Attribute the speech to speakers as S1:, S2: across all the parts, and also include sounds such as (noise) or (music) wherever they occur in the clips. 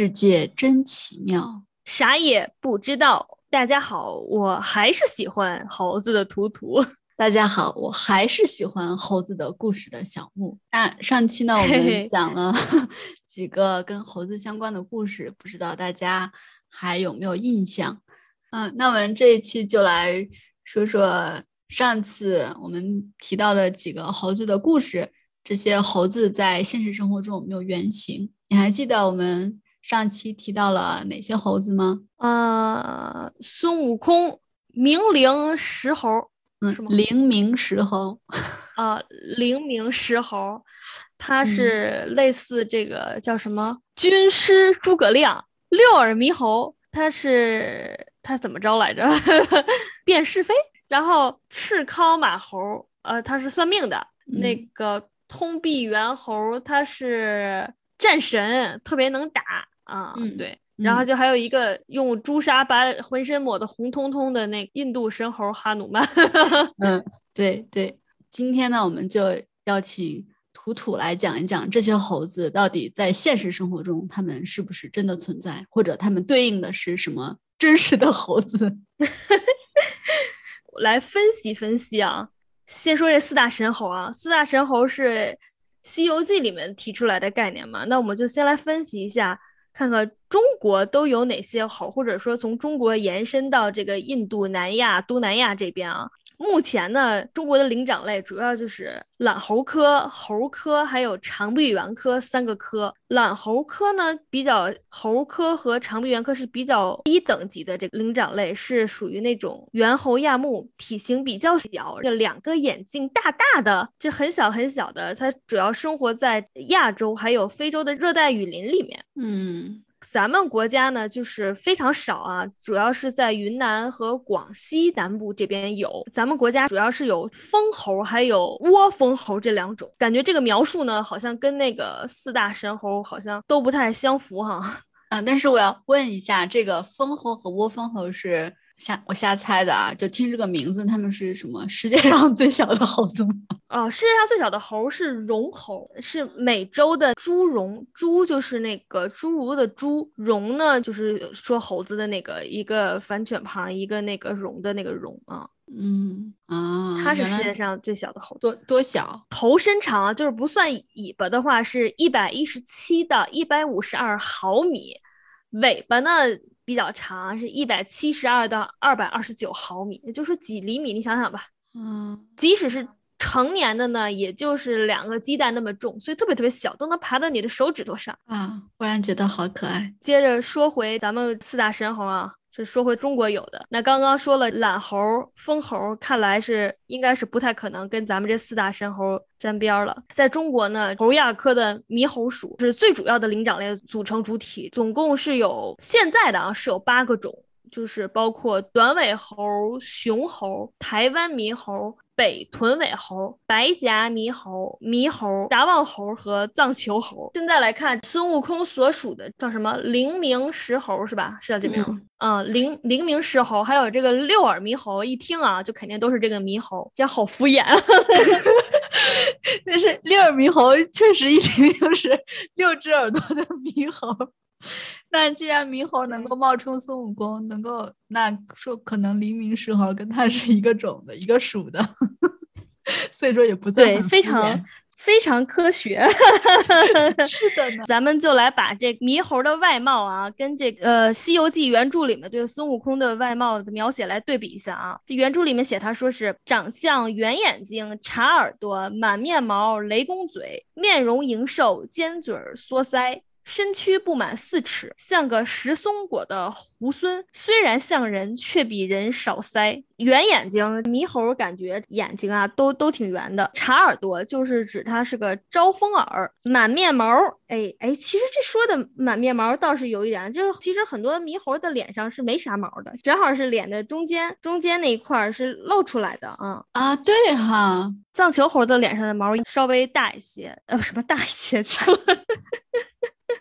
S1: 世界真奇妙，
S2: 啥也不知道。大家好，我还是喜欢猴子的图图。(laughs)
S1: 大家好，我还是喜欢猴子的故事的小木。那上期呢，我们讲了 (laughs) 几个跟猴子相关的故事，不知道大家还有没有印象？嗯，那我们这一期就来说说上次我们提到的几个猴子的故事。这些猴子在现实生活中有没有原型？你还记得我们上期提到了哪些猴子吗？
S2: 呃，孙悟空、明灵石猴，
S1: 嗯，灵明石猴，(laughs)
S2: 啊，灵明石猴，它是类似这个叫什么？军师诸葛亮。六耳猕猴，它是它怎么着来着？辨是非。然后赤尻马猴，呃，它是算命的。那个。通臂猿猴，它是战神，特别能打啊。
S1: 嗯，
S2: 对。然后就还有一个用朱砂把浑身抹得红彤彤的那印度神猴哈努曼。(laughs)
S1: 嗯，对对。今天呢，我们就邀请图图来讲一讲这些猴子到底在现实生活中它们是不是真的存在，或者它们对应的是什么真实的猴子？(laughs)
S2: 来分析分析啊。先说这四大神猴啊，四大神猴是《西游记》里面提出来的概念嘛？那我们就先来分析一下，看看中国都有哪些猴，或者说从中国延伸到这个印度、南亚、东南亚这边啊。目前呢，中国的灵长类主要就是懒猴科、猴科还有长臂猿科三个科。懒猴科呢，比较猴科和长臂猿科是比较低等级的这个灵长类，是属于那种猿猴亚目，体型比较小，这两个眼睛大大的，这很小很小的。它主要生活在亚洲还有非洲的热带雨林里面。
S1: 嗯。
S2: 咱们国家呢，就是非常少啊，主要是在云南和广西南部这边有。咱们国家主要是有蜂猴还有窝蜂猴这两种，感觉这个描述呢，好像跟那个四大神猴好像都不太相符哈。(laughs)
S1: 啊，但是我要问一下，这个蜂猴和窝蜂猴是？瞎我瞎猜的啊，就听这个名字，他们是什么世界上 (laughs) 最小的猴子吗？
S2: 哦，世界上最小的猴是绒猴，是美洲的猪绒。猪就是那个侏儒的侏，绒呢就是说猴子的那个一个反犬旁一个那个绒的那个绒啊。
S1: 嗯啊，
S2: 它是世界上最小的猴，
S1: 多多小？
S2: 头身长，就是不算尾巴的话，是一百一十七到一百五十二毫米，尾巴呢？比较长，是一百七十二到二百二十九毫米，也就是几厘米。你想想吧，
S1: 嗯，
S2: 即使是成年的呢，也就是两个鸡蛋那么重，所以特别特别小，都能爬到你的手指头上
S1: 啊！忽然觉得好可爱。
S2: 接着说回咱们四大神猴啊。是说回中国有的，那刚刚说了懒猴、疯猴，看来是应该是不太可能跟咱们这四大神猴沾边了。在中国呢，猴亚科的猕猴属是最主要的灵长类组成主体，总共是有现在的啊是有八个种，就是包括短尾猴、熊猴、台湾猕猴。北臀尾猴、白颊猕猴、猕猴、达旺猴和藏球猴。现在来看，孙悟空所属的叫什么灵明石猴是吧？是叫这名。嗯，灵灵明石猴，还有这个六耳猕猴，一听啊，就肯定都是这个猕猴，这好敷衍。(laughs)
S1: 但是六耳猕猴确实一听就是六只耳朵的猕猴。(laughs) 那既然猕猴能够冒充孙悟空，能够那说可能黎明时候跟他是一个种的，一个属的，(laughs) 所以说也不
S2: 对，非常非常科学。(laughs)
S1: 是的呢，
S2: 咱们就来把这猕猴的外貌啊，跟这个呃《西游记》原著里面对孙悟空的外貌的描写来对比一下啊。这原著里面写他说是长相圆眼睛、长耳朵、满面毛、雷公嘴、面容盈瘦、尖嘴缩腮。身躯不满四尺，像个食松果的猢狲。虽然像人，却比人少腮。圆眼睛，猕猴感觉眼睛啊都都挺圆的。长耳朵就是指它是个招风耳。满面毛，哎哎，其实这说的满面毛倒是有一点，就是其实很多猕猴的脸上是没啥毛的，正好是脸的中间中间那一块是露出来的啊
S1: 啊，对哈。
S2: 藏球猴的脸上的毛稍微大一些，呃，什么大一些？(laughs)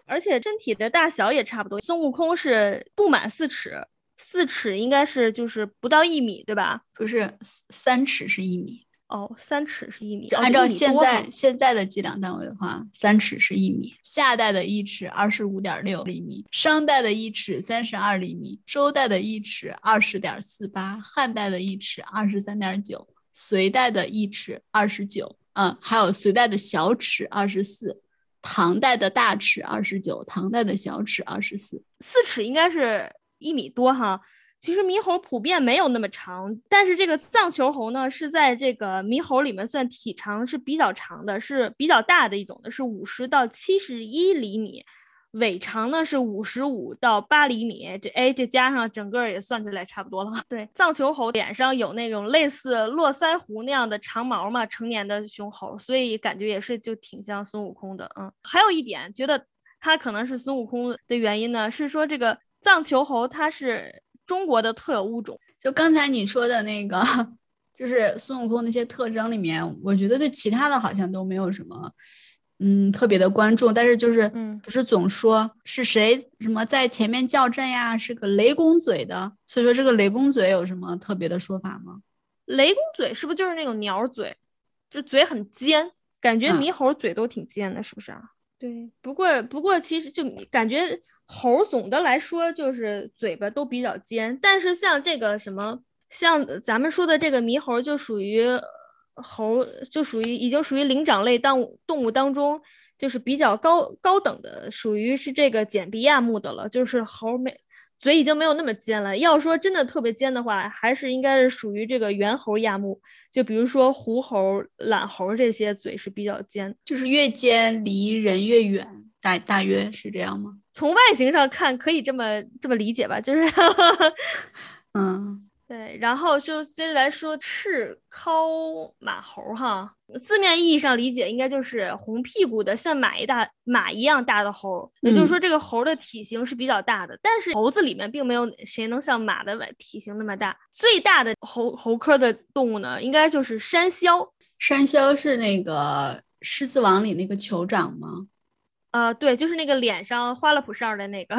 S2: 而且身体的大小也差不多。孙悟空是不满四尺，四尺应该是就是不到一米，对吧？
S1: 不是三尺是一米。
S2: 哦，三尺是一米。
S1: 就按照现在现在的计量单位的话，三尺是一米。夏代的一尺二十五点六厘米，商代的一尺三十二厘米，周代的一尺二十点四八，汉代的一尺二十三点九，隋代的一尺二十九，嗯，还有隋代的小尺二十四，唐代的大尺二十九，唐代的小尺二十四，
S2: 四尺应该是一米多哈。其实猕猴普遍没有那么长，但是这个藏球猴呢，是在这个猕猴里面算体长是比较长的，是比较大的一种的，是五十到七十一厘米，尾长呢是五十五到八厘米。这哎，这加上整个也算起来差不多了。(laughs) 对，藏球猴脸上有那种类似络腮胡那样的长毛嘛，成年的雄猴，所以感觉也是就挺像孙悟空的。嗯，还有一点觉得它可能是孙悟空的原因呢，是说这个藏球猴它是。中国的特有物种，
S1: 就刚才你说的那个，(laughs) 就是孙悟空那些特征里面，我觉得对其他的好像都没有什么，嗯，特别的关注。但是就是，嗯，不是总说是谁什么在前面叫阵呀，是个雷公嘴的，所以说这个雷公嘴有什么特别的说法吗？
S2: 雷公嘴是不是就是那种鸟嘴，就嘴很尖，感觉猕猴嘴都挺尖的，是不是啊？对，不过不过其实就感觉。猴总的来说就是嘴巴都比较尖，但是像这个什么，像咱们说的这个猕猴，就属于猴，就属于已经属于灵长类当动物当中，就是比较高高等的，属于是这个简鼻亚目的了。就是猴没嘴已经没有那么尖了。要说真的特别尖的话，还是应该是属于这个猿猴亚目，就比如说狐猴、懒猴这些嘴是比较尖，
S1: 就是越尖离人越远。大大约是这样吗？
S2: 从外形上看，可以这么这么理解吧，就是，(laughs)
S1: 嗯，
S2: 对。然后就接着来说赤尻马猴哈，字面意义上理解应该就是红屁股的像马一大马一样大的猴，也就是说这个猴的体型是比较大的。但是猴子里面并没有谁能像马的体型那么大。最大的猴猴科的动物呢，应该就是山魈。
S1: 山魈是那个《狮子王》里那个酋长吗？
S2: 啊，对，就是那个脸上花了普哨的那个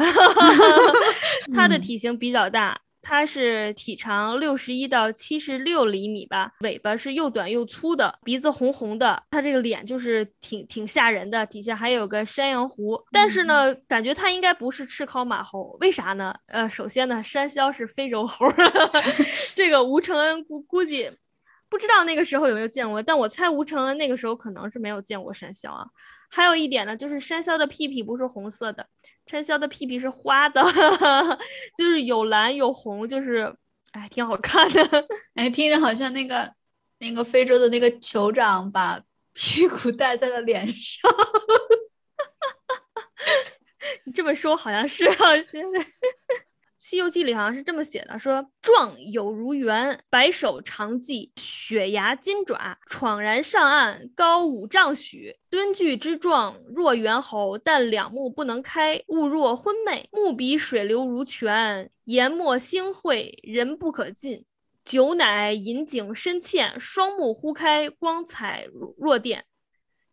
S2: (laughs) (laughs) 它的体型比较大，它是体长六十一到七十六厘米吧，尾巴是又短又粗的，鼻子红红的，它这个脸就是挺挺吓人的，底下还有个山羊胡，但是呢，感觉它应该不是赤尻马猴，为啥呢？呃，首先呢，山魈是非洲猴，(laughs) 这个吴承恩估估计不知道那个时候有没有见过，但我猜吴承恩那个时候可能是没有见过山魈啊。还有一点呢，就是山魈的屁屁不是红色的，山魈的屁屁是花的，(laughs) 就是有蓝有红，就是哎，挺好看的。(laughs)
S1: 哎，听着好像那个那个非洲的那个酋长把屁股戴在了脸上。(laughs)
S2: 你这么说好像是啊，现在。《西游记》里好像是这么写的：说状有如猿，白手长髻，雪牙金爪，闯然上岸，高五丈许，敦踞之状若猿猴，但两目不能开，物若昏昧，目鼻水流如泉，研墨星慧，人不可近。酒乃银井深浅，双目忽开，光彩若电。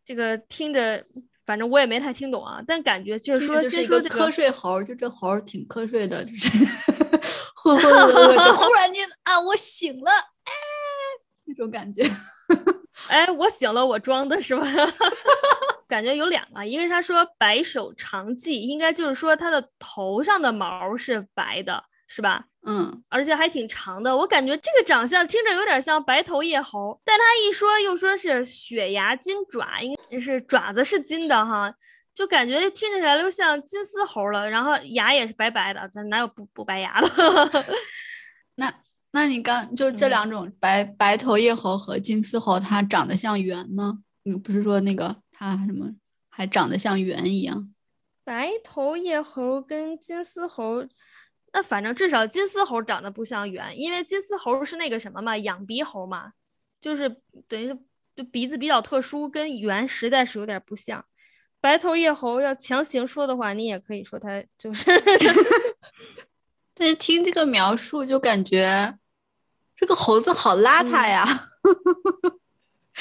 S2: 这个听着。反正我也没太听懂啊，但感觉就是说，
S1: 就是一个瞌睡猴，就这猴挺瞌睡的，就是 (laughs) 昏昏 (laughs) 噩噩，就忽然间啊，我醒了，哎，那种感觉，(laughs)
S2: 哎，我醒了，我装的是吧？感觉有两个，一个是他说白首长髻，应该就是说他的头上的毛是白的，是吧？
S1: 嗯，
S2: 而且还挺长的，我感觉这个长相听着有点像白头叶猴，但他一说又说是雪牙金爪，应该是爪子是金的哈，就感觉听着起来都像金丝猴了，然后牙也是白白的，咱哪有不不白牙的？(laughs)
S1: 那那你刚就这两种白白头叶猴和金丝猴，它长得像猿吗？你不是说那个它什么还长得像猿一样？
S2: 白头叶猴跟金丝猴。那反正至少金丝猴长得不像猿，因为金丝猴是那个什么嘛，仰鼻猴嘛，就是等于是就鼻子比较特殊，跟猿实在是有点不像。白头叶猴要强行说的话，你也可以说它就是，(laughs)
S1: 但是听这个描述就感觉这个猴子好邋遢呀，(laughs)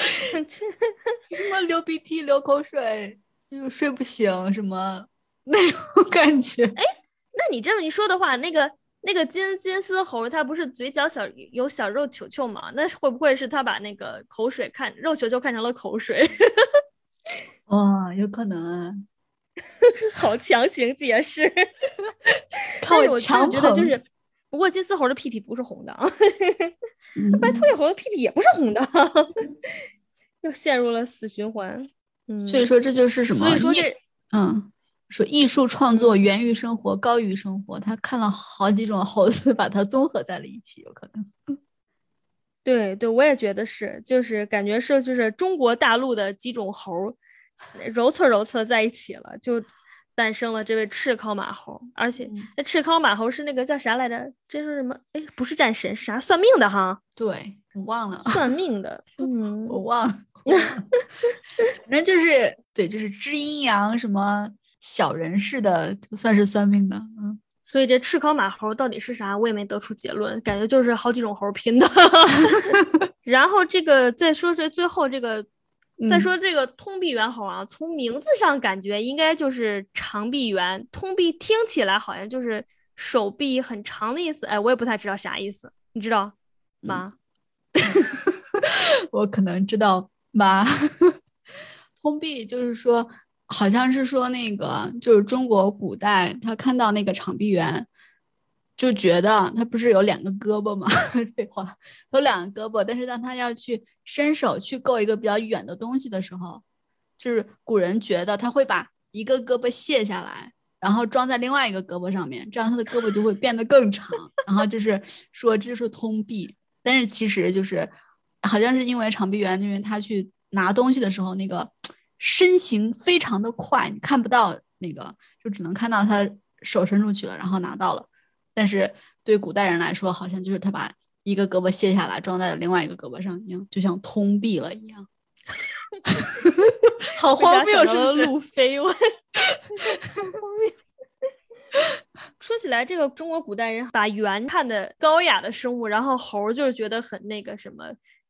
S1: 什么流鼻涕、流口水，又睡不醒，什么那种感觉，
S2: 哎。那你这么一说的话，那个那个金金丝猴，它不是嘴角小有小肉球球吗？那会不会是它把那个口水看肉球球看成了口水？
S1: 哇，(laughs) 有可能啊。(laughs)
S2: 好强行解释，(laughs)
S1: 看
S2: 我
S1: 强
S2: 觉得就是，不过金丝猴的屁屁不是红的啊，白兔猴的屁屁也不是红的，又陷入了死循环。嗯，
S1: 所以说这就是什么？
S2: 所以说这，
S1: 嗯，说艺术创作源于生活，高于生活。他看了好几种猴子，把它综合在了一起，有可能。(laughs)
S2: 对对，我也觉得是，就是感觉是，就是中国大陆的几种猴。揉搓揉搓在一起了，就诞生了这位赤尻马猴。而且那赤尻马猴是那个叫啥来着？这是什么？哎，不是战神，是啥？算命的哈？
S1: 对，我忘了。
S2: 算命的，(laughs) 嗯，
S1: 我忘了。反正就是对，就是知阴阳什么小人似的，就算是算命的。嗯，
S2: 所以这赤尻马猴到底是啥？我也没得出结论，感觉就是好几种猴拼的。(laughs) 然后这个再说这最后这个。再说这个通臂猿猴啊，从名字上感觉应该就是长臂猿。通臂听起来好像就是手臂很长的意思，哎，我也不太知道啥意思，你知道吗？(laughs)
S1: 我可能知道吗？(laughs) 通臂就是说，好像是说那个就是中国古代他看到那个长臂猿。就觉得他不是有两个胳膊吗？(laughs) 废话，有两个胳膊，但是当他要去伸手去够一个比较远的东西的时候，就是古人觉得他会把一个胳膊卸下来，然后装在另外一个胳膊上面，这样他的胳膊就会变得更长。然后就是说这就是通臂，但是其实就是好像是因为长臂猿，因为他去拿东西的时候那个身形非常的快，你看不到那个，就只能看到他手伸出去了，然后拿到了。但是对古代人来说，好像就是他把一个胳膊卸下来装在了另外一个胳膊上一样，就像通臂了一样。(laughs) 好荒谬，是不是？
S2: 路飞问。(laughs) 说起来，这个中国古代人把猿看的高雅的生物，然后猴就是觉得很那个什么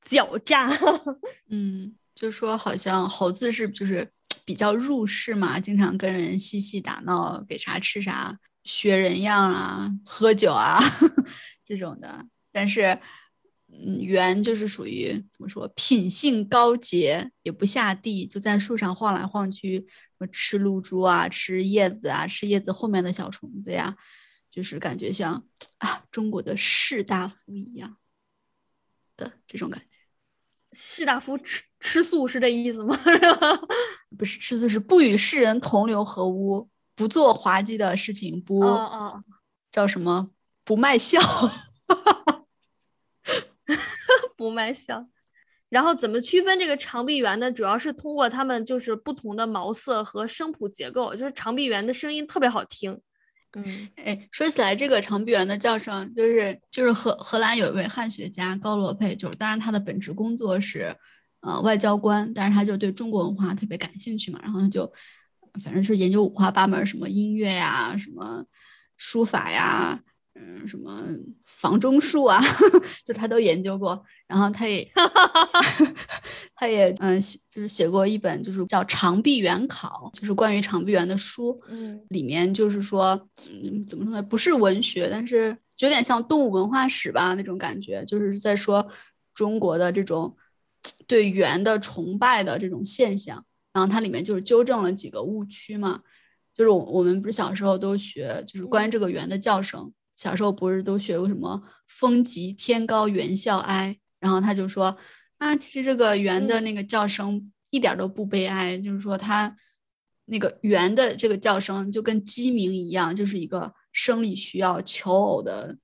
S2: 狡诈。
S1: 嗯，就说好像猴子是就是比较入世嘛，经常跟人嬉戏打闹，给啥吃啥。学人样啊，喝酒啊，(laughs) 这种的。但是，嗯，猿就是属于怎么说，品性高洁，也不下地，就在树上晃来晃去，什么吃露珠啊，吃叶子啊，吃叶子后面的小虫子呀，就是感觉像 (tsk) 啊，中国的士大夫一样的这种感觉。
S2: 士大夫吃吃素是这意思吗？(laughs)
S1: 不是吃素，是不与世人同流合污。不做滑稽的事情，不叫什么？不卖笑，(laughs)
S2: 不卖笑。然后怎么区分这个长臂猿呢？主要是通过它们就是不同的毛色和声谱结构，就是长臂猿的声音特别好听。
S1: 嗯，哎，说起来这个长臂猿的叫声，就是就是荷荷兰有一位汉学家高罗佩，就是当然他的本职工作是呃外交官，但是他就对中国文化特别感兴趣嘛，然后他就。反正是研究五花八门，什么音乐呀，什么书法呀，嗯，什么房中术啊，(laughs) 就他都研究过。然后他也，(laughs) (laughs) 他也，嗯，就是写过一本，就是叫《长臂猿考》，就是关于长臂猿的书。
S2: 嗯，
S1: 里面就是说，嗯，怎么说呢？不是文学，但是有点像动物文化史吧那种感觉，就是在说中国的这种对猿的崇拜的这种现象。然后它里面就是纠正了几个误区嘛，就是我我们不是小时候都学，就是关于这个猿的叫声，小时候不是都学过什么“风急天高猿啸哀”，然后他就说啊，其实这个猿的那个叫声一点都不悲哀，就是说它那个猿的这个叫声就跟鸡鸣一样，就是一个生理需要求偶的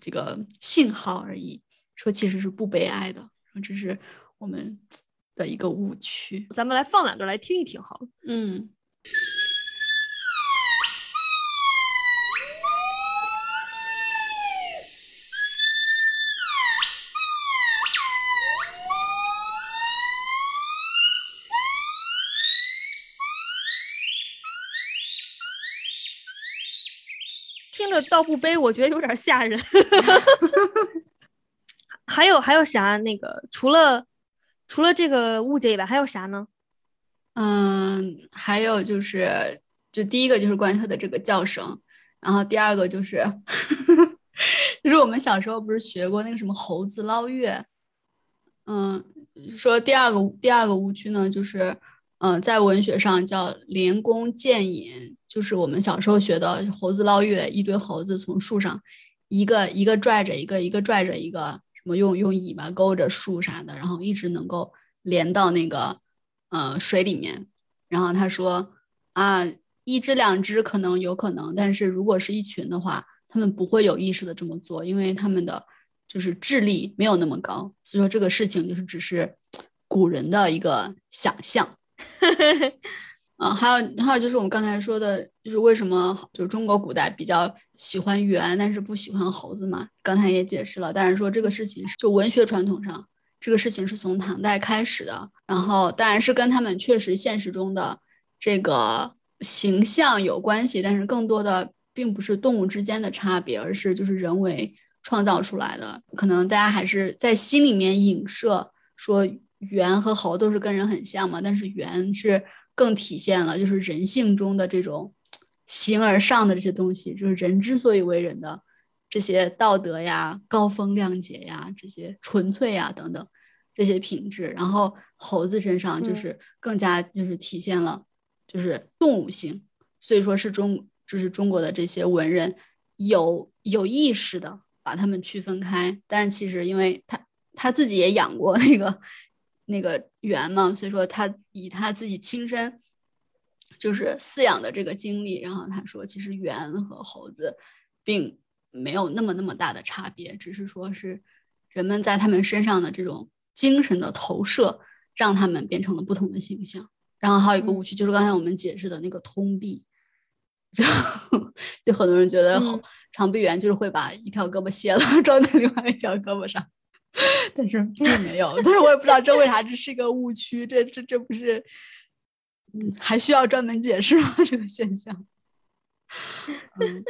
S1: 这个信号而已，说其实是不悲哀的，说这是我们。的一个误区，
S2: 咱们来放两段来听一听，好了。
S1: 嗯，
S2: 要不背，我觉得有点吓人。(laughs) 还有还有啥？那个除了。除了这个误解以外，还有啥呢？
S1: 嗯，还有就是，就第一个就是关于它的这个叫声，然后第二个就是 (laughs) 就是我们小时候不是学过那个什么猴子捞月，嗯，说第二个第二个误区呢，就是嗯，在文学上叫连弓箭引，就是我们小时候学的猴子捞月，一堆猴子从树上一个一个拽着一个，一个拽着一个，什么用用尾巴勾着树啥的，然后一直能够连到那个呃水里面。然后他说啊，一只两只可能有可能，但是如果是一群的话。他们不会有意识的这么做，因为他们的就是智力没有那么高，所以说这个事情就是只是古人的一个想象。(laughs) 啊，还有还有就是我们刚才说的，就是为什么就是中国古代比较喜欢猿，但是不喜欢猴子嘛？刚才也解释了，但是说这个事情是就文学传统上，这个事情是从唐代开始的，然后当然是跟他们确实现实中的这个形象有关系，但是更多的。并不是动物之间的差别，而是就是人为创造出来的。可能大家还是在心里面影射说猿和猴都是跟人很像嘛，但是猿是更体现了就是人性中的这种形而上的这些东西，就是人之所以为人的这些道德呀、高风亮节呀、这些纯粹呀等等这些品质。然后猴子身上就是更加就是体现了就是动物性，所以说是中。就是中国的这些文人有有意识的把他们区分开，但是其实因为他他自己也养过那个那个猿嘛，所以说他以他自己亲身就是饲养的这个经历，然后他说其实猿和猴子并没有那么那么大的差别，只是说是人们在他们身上的这种精神的投射，让他们变成了不同的形象。然后还有一个误区就是刚才我们解释的那个通臂。就就很多人觉得长臂猿就是会把一条胳膊卸了 (laughs) 装在另外一条胳膊上，但是并没有。但是我也不知道这为啥这是一个误区，这这这不是，嗯，还需要专门解释吗？(laughs) 这个现象。嗯，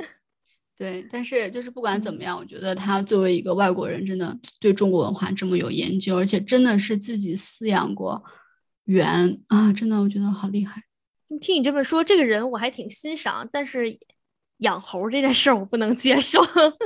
S1: 对。但是就是不管怎么样，我觉得他作为一个外国人，真的对中国文化这么有研究，而且真的是自己饲养过猿啊，真的我觉得好厉害。
S2: 听你这么说，这个人我还挺欣赏，但是养猴这件事儿我不能接受。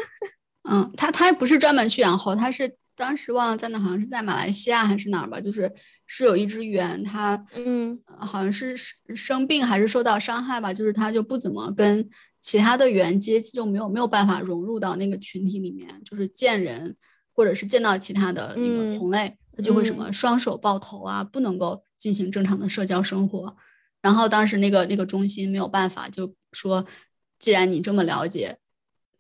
S2: (laughs)
S1: 嗯，他他不是专门去养猴，他是当时忘了在哪，好像是在马来西亚还是哪儿吧，就是是有一只猿，它嗯，好像是生病还是受到伤害吧，就是它就不怎么跟其他的猿接就没有没有办法融入到那个群体里面，就是见人或者是见到其他的那个同类，它就会什么双手抱头啊，不能够进行正常的社交生活。然后当时那个那个中心没有办法，就说，既然你这么了解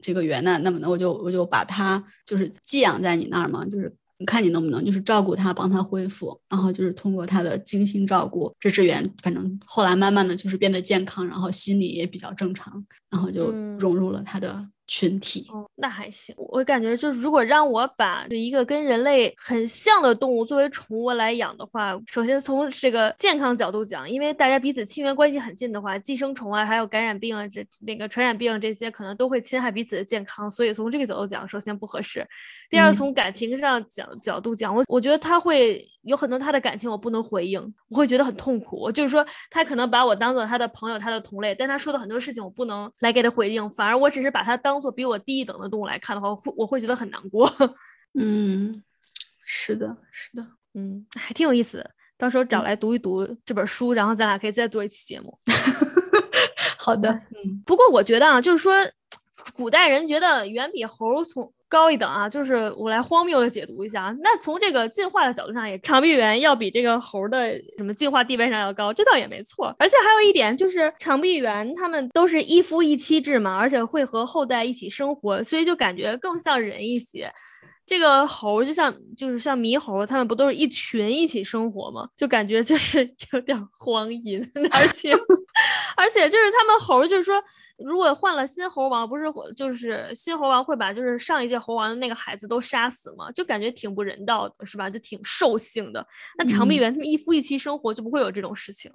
S1: 这个缘难那么呢，我就我就把它就是寄养在你那儿嘛，就是你看你能不能就是照顾它，帮它恢复，然后就是通过它的精心照顾，这只猿反正后来慢慢的就是变得健康，然后心理也比较正常，然后就融入了他的。群体
S2: 哦，那还行。我感觉就是，如果让我把一个跟人类很像的动物作为宠物来养的话，首先从这个健康角度讲，因为大家彼此亲缘关系很近的话，寄生虫啊，还有感染病啊，这那个传染病这些可能都会侵害彼此的健康，所以从这个角度讲，首先不合适。第二，从感情上讲角度讲，我我觉得他会有很多他的感情我不能回应，我会觉得很痛苦。就是说，他可能把我当做他的朋友，他的同类，但他说的很多事情我不能来给他回应，反而我只是把他当。做比我低一等的动物来看的话，我会我会觉得很难过。(laughs)
S1: 嗯，是的，是的，
S2: 嗯，还挺有意思的。到时候找来读一读这本书，然后咱俩可以再做一期节目。(laughs)
S1: 好的，
S2: 嗯。不过我觉得啊，就是说，古代人觉得远比猴从。高一等啊，就是我来荒谬的解读一下啊。那从这个进化的角度上，也长臂猿要比这个猴的什么进化地位上要高，这倒也没错。而且还有一点就是，长臂猿它们都是一夫一妻制嘛，而且会和后代一起生活，所以就感觉更像人一些。这个猴就像就是像猕猴，它们不都是一群一起生活吗？就感觉就是 (laughs) 有点荒淫，而且而且就是他们猴就是说。如果换了新猴王，不是就是新猴王会把就是上一届猴王的那个孩子都杀死吗？就感觉挺不人道的，是吧？就挺兽性的。那长臂猿他们一夫一妻生活就不会有这种事情，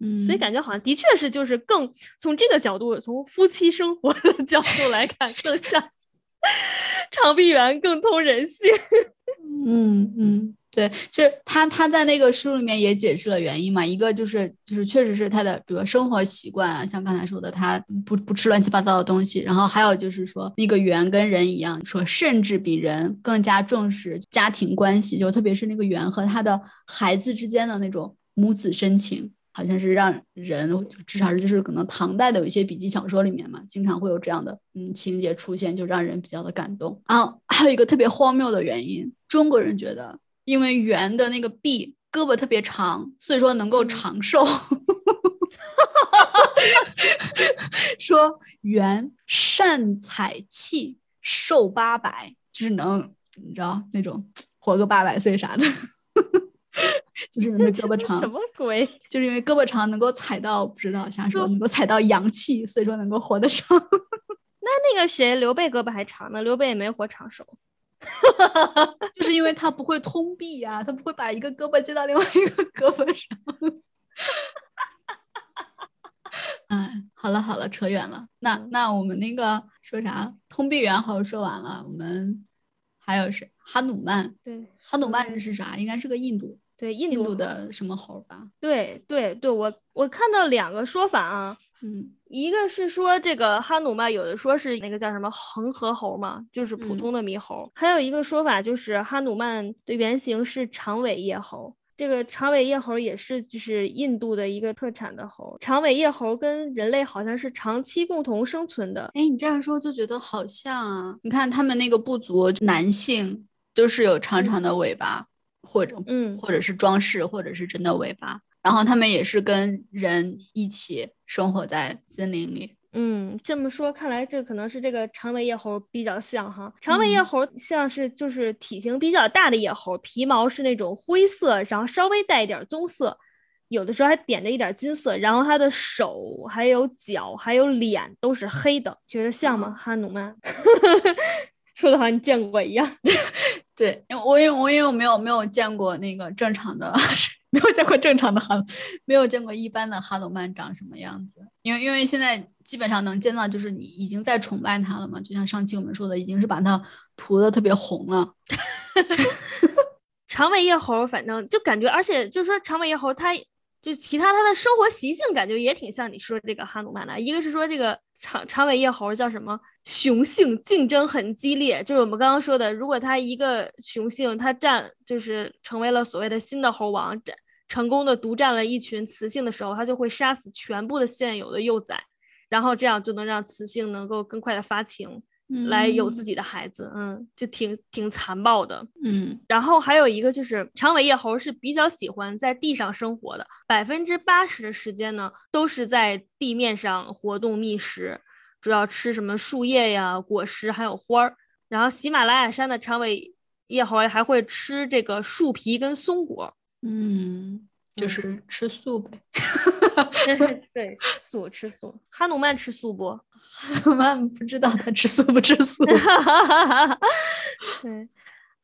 S2: 嗯，所以感觉好像的确是就是更从这个角度，从夫妻生活的角度来看，更像 (laughs) 长臂猿更通人性。
S1: 嗯嗯。对，就是他，他在那个书里面也解释了原因嘛。一个就是，就是确实是他的，比如生活习惯啊，像刚才说的，他不不吃乱七八糟的东西。然后还有就是说，那个猿跟人一样，说甚至比人更加重视家庭关系，就特别是那个猿和他的孩子之间的那种母子深情，好像是让人至少是就是可能唐代的有一些笔记小说里面嘛，经常会有这样的嗯情节出现，就让人比较的感动。然后还有一个特别荒谬的原因，中国人觉得。因为猿的那个臂胳膊特别长，所以说能够长寿。(laughs) 说猿善采气，寿八百，就是能你知道那种活个八百岁啥的，就是因为胳膊 (laughs) 长。
S2: 什么鬼？
S1: 就是因为胳膊长能够踩到不知道瞎说，能够踩到阳气，所以说能够活得长。(laughs)
S2: 那那个谁，刘备胳膊还长呢，刘备也没活长寿。
S1: 就是因为他不会通臂呀，他不会把一个胳膊接到另外一个胳膊上。(laughs) 哎，好了好了，扯远了。那那我们那个说啥？通臂猿猴说完了，我们还有谁？哈努曼。
S2: 对，
S1: 哈努曼是啥？应该是个印度。
S2: 对，
S1: 印
S2: 度
S1: 的什么猴吧？
S2: 对对对，我我看到两个说法啊，
S1: 嗯，
S2: 一个是说这个哈努曼有的说是那个叫什么恒河猴嘛，就是普通的猕猴，还有一个说法就是哈努曼的原型是长尾叶猴，这个长尾叶猴也是就是印度的一个特产的猴，长尾叶猴跟人类好像是长期共同生存的。
S1: 哎，你这样说就觉得好像啊，你看他们那个部族男性都是有长长的尾巴。或者
S2: 嗯，
S1: 或者是装饰，或者是真的尾巴，然后他们也是跟人一起生活在森林里。
S2: 嗯，这么说看来，这可能是这个长尾叶猴比较像哈。长尾叶猴像是就是体型比较大的叶猴，皮毛是那种灰色，然后稍微带一点棕色，有的时候还点着一点金色。然后它的手、还有脚、还有脸都是黑的，觉得像吗？哈努曼，(laughs) 说的好像你见过一样。(laughs)
S1: 对，因为我因为我因为我没有没有见过那个正常的，(laughs) 没有见过正常的哈，(laughs) 没有见过一般的哈罗曼长什么样子。因为因为现在基本上能见到，就是你已经在崇拜他了嘛，就像上期我们说的，已经是把他涂的特别红了。(laughs)
S2: 长尾叶猴，反正就感觉，而且就是说长尾叶猴，它就其他它的生活习性，感觉也挺像你说这个哈努曼的。一个是说这个。长长尾叶猴叫什么？雄性竞争很激烈，就是我们刚刚说的，如果它一个雄性，它占就是成为了所谓的新的猴王，占成功的独占了一群雌性的时候，它就会杀死全部的现有的幼崽，然后这样就能让雌性能够更快的发情。来有自己的孩子，嗯，就挺挺残暴的，
S1: 嗯。
S2: 然后还有一个就是长尾叶猴是比较喜欢在地上生活的，百分之八十的时间呢都是在地面上活动觅食，主要吃什么树叶呀、果实还有花儿。然后喜马拉雅山的长尾叶猴还会吃这个树皮跟松果，
S1: 嗯。就是吃素呗，(laughs)
S2: 对，素吃素。哈努曼吃素不？
S1: 哈努曼不知道他吃素不吃素。(laughs)
S2: 对，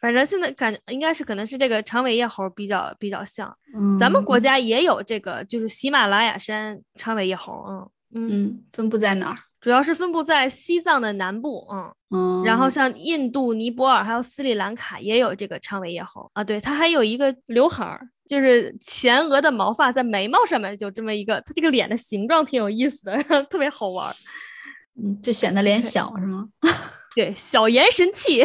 S2: 反正现在感觉应该是可能是这个长尾叶猴比较比较像。
S1: 嗯，
S2: 咱们国家也有这个，就是喜马拉雅山长尾叶猴。
S1: 嗯嗯，分布在哪儿？
S2: 主要是分布在西藏的南部，嗯
S1: 嗯，
S2: 然后像印度、尼泊尔还有斯里兰卡也有这个长尾叶猴啊。对，它还有一个刘海儿，就是前额的毛发在眉毛上面，就这么一个，它这个脸的形状挺有意思的，(laughs) 特别好玩。
S1: 嗯，就显得脸小是吗？(laughs)
S2: 对，小颜神器，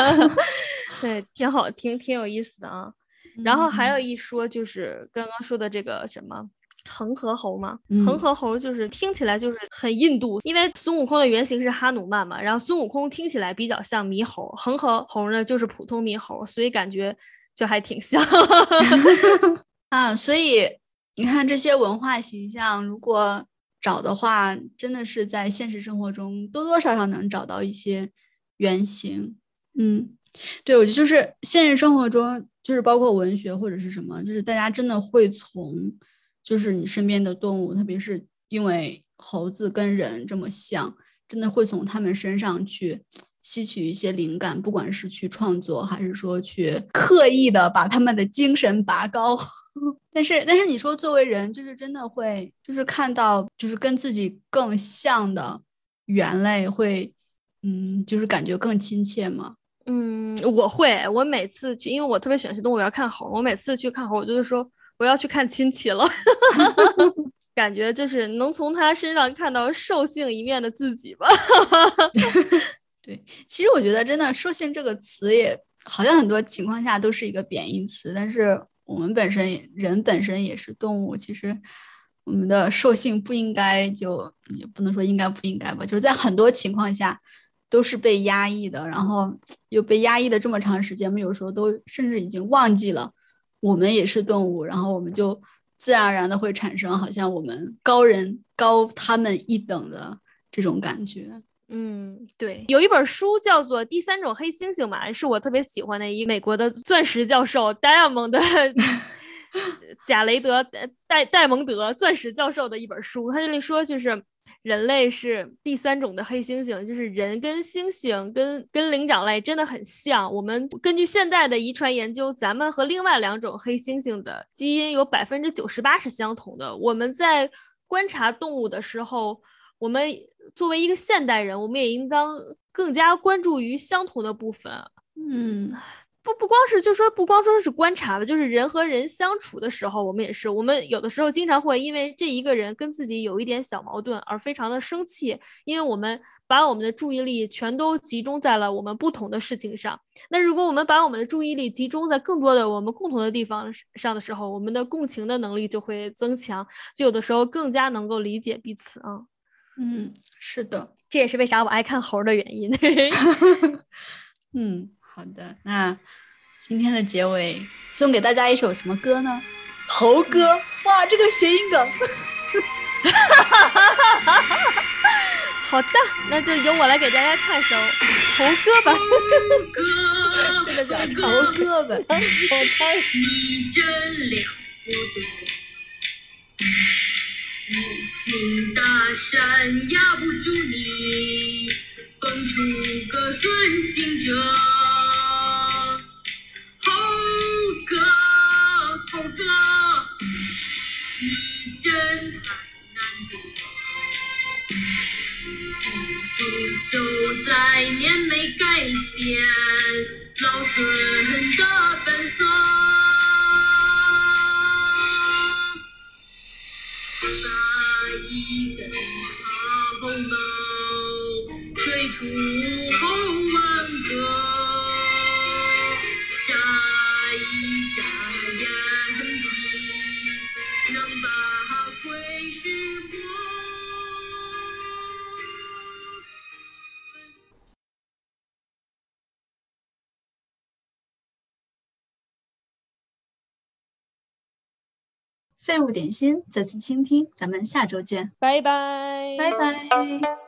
S2: (laughs) 对，挺好，挺挺有意思的啊。然后还有一说就是刚刚说的这个什么。恒河猴嘛？恒河猴就是听起来就是很印度，因为孙悟空的原型是哈努曼嘛，然后孙悟空听起来比较像猕猴，恒河猴呢就是普通猕猴，所以感觉就还挺像。(laughs)
S1: 啊，所以你看这些文化形象，如果找的话，真的是在现实生活中多多少少能找到一些原型。嗯，对，我觉得就是现实生活中，就是包括文学或者是什么，就是大家真的会从。就是你身边的动物，特别是因为猴子跟人这么像，真的会从他们身上去吸取一些灵感，不管是去创作，还是说去刻意的把他们的精神拔高。(laughs) 但是，但是你说作为人，就是真的会，就是看到就是跟自己更像的猿类，会，嗯，就是感觉更亲切吗？
S2: 嗯，我会，我每次去，因为我特别喜欢去动物园看猴，我每次去看猴，我就是说我要去看亲戚了，(laughs) 感觉就是能从他身上看到兽性一面的自己吧。(laughs)
S1: 对，其实我觉得真的“兽性”这个词也好像很多情况下都是一个贬义词，但是我们本身人本身也是动物，其实我们的兽性不应该就也不能说应该不应该吧，就是在很多情况下。都是被压抑的，然后又被压抑的这么长时间，我们有时候都甚至已经忘记了，我们也是动物，然后我们就自然而然的会产生好像我们高人高他们一等的这种感觉。
S2: 嗯，对，有一本书叫做《第三种黑猩猩》嘛，是我特别喜欢的一美国的钻石教授戴亚蒙的 (laughs) 贾雷德戴戴蒙德钻石教授的一本书，他这里说就是。人类是第三种的黑猩猩，就是人跟猩猩跟跟灵长类真的很像。我们根据现代的遗传研究，咱们和另外两种黑猩猩的基因有百分之九十八是相同的。我们在观察动物的时候，我们作为一个现代人，我们也应当更加关注于相同的部分。
S1: 嗯。
S2: 不不光是，就说不光说是观察了，就是人和人相处的时候，我们也是，我们有的时候经常会因为这一个人跟自己有一点小矛盾而非常的生气，因为我们把我们的注意力全都集中在了我们不同的事情上。那如果我们把我们的注意力集中在更多的我们共同的地方上的时候，我们的共情的能力就会增强，就有的时候更加能够理解彼此啊。
S1: 嗯，是的，
S2: 这也是为啥我爱看猴的原因。(laughs)
S1: 嗯。好的，那今天的结尾送给大家一首什么歌呢？(laughs) 猴哥，哇，这个谐音梗，(laughs)
S2: 好的，那就由我来给大家唱一首猴哥吧。
S1: 这个叫猴歌吧。
S3: 你真了不得，大山压不住你，蹦出个孙行者。猴哥，猴哥你真太难得，诅咒在年没改变老孙的本色，
S1: 废物点心，再次倾听，咱们下周见，
S2: 拜拜，
S1: 拜拜。